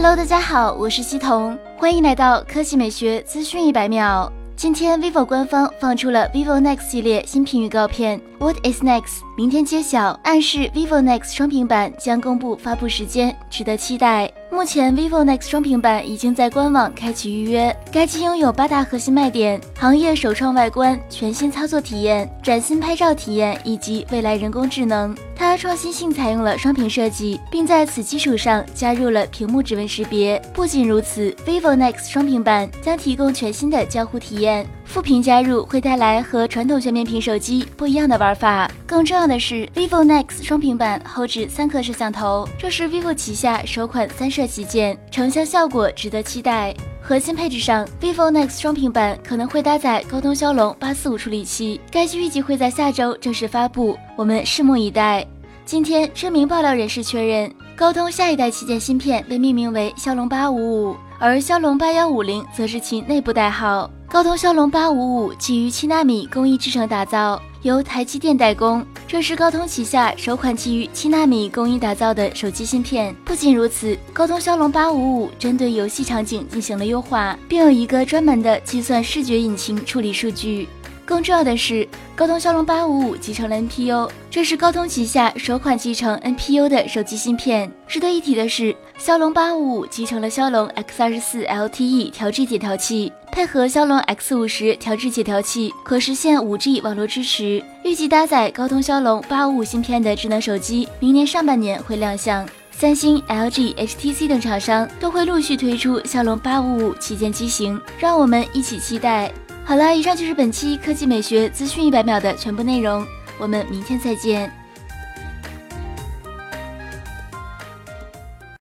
Hello，大家好，我是西彤，欢迎来到科技美学资讯一百秒。今天 vivo 官方放出了 vivo Nex 系列新品预告片，What is next？明天揭晓，暗示 vivo Nex 双屏版将公布发布时间，值得期待。目前 vivo Nex 双屏版已经在官网开启预约。该机拥有八大核心卖点：行业首创外观、全新操作体验、崭新拍照体验以及未来人工智能。它创新性采用了双屏设计，并在此基础上加入了屏幕指纹识别。不仅如此，vivo Nex 双屏版将提供全新的交互体验。副屏加入会带来和传统全面屏手机不一样的玩法。更重要的是，vivo Nex 双屏版后置三颗摄像头，这是 vivo 旗下首款三摄旗舰，成像效果值得期待。核心配置上，vivo Nex 双屏版可能会搭载高通骁龙八四五处理器，该机预计会在下周正式发布，我们拭目以待。今天，知名爆料人士确认，高通下一代旗舰芯片被命名为骁龙八五五，而骁龙八幺五零则是其内部代号。高通骁龙八五五基于七纳米工艺制成打造，由台积电代工。这是高通旗下首款基于七纳米工艺打造的手机芯片。不仅如此，高通骁龙八五五针对游戏场景进行了优化，并有一个专门的计算视觉引擎处理数据。更重要的是，高通骁龙八五五集成了 NPU，这是高通旗下首款集成 NPU 的手机芯片。值得一提的是，骁龙八五五集成了骁龙 X 二十四 LTE 调制解调器。配合骁龙 X 五十调制解调器，可实现 5G 网络支持。预计搭载高通骁龙八五五芯片的智能手机，明年上半年会亮相。三星、LG、HTC 等厂商都会陆续推出骁龙八五五旗舰机型，让我们一起期待。好了，以上就是本期科技美学资讯一百秒的全部内容，我们明天再见。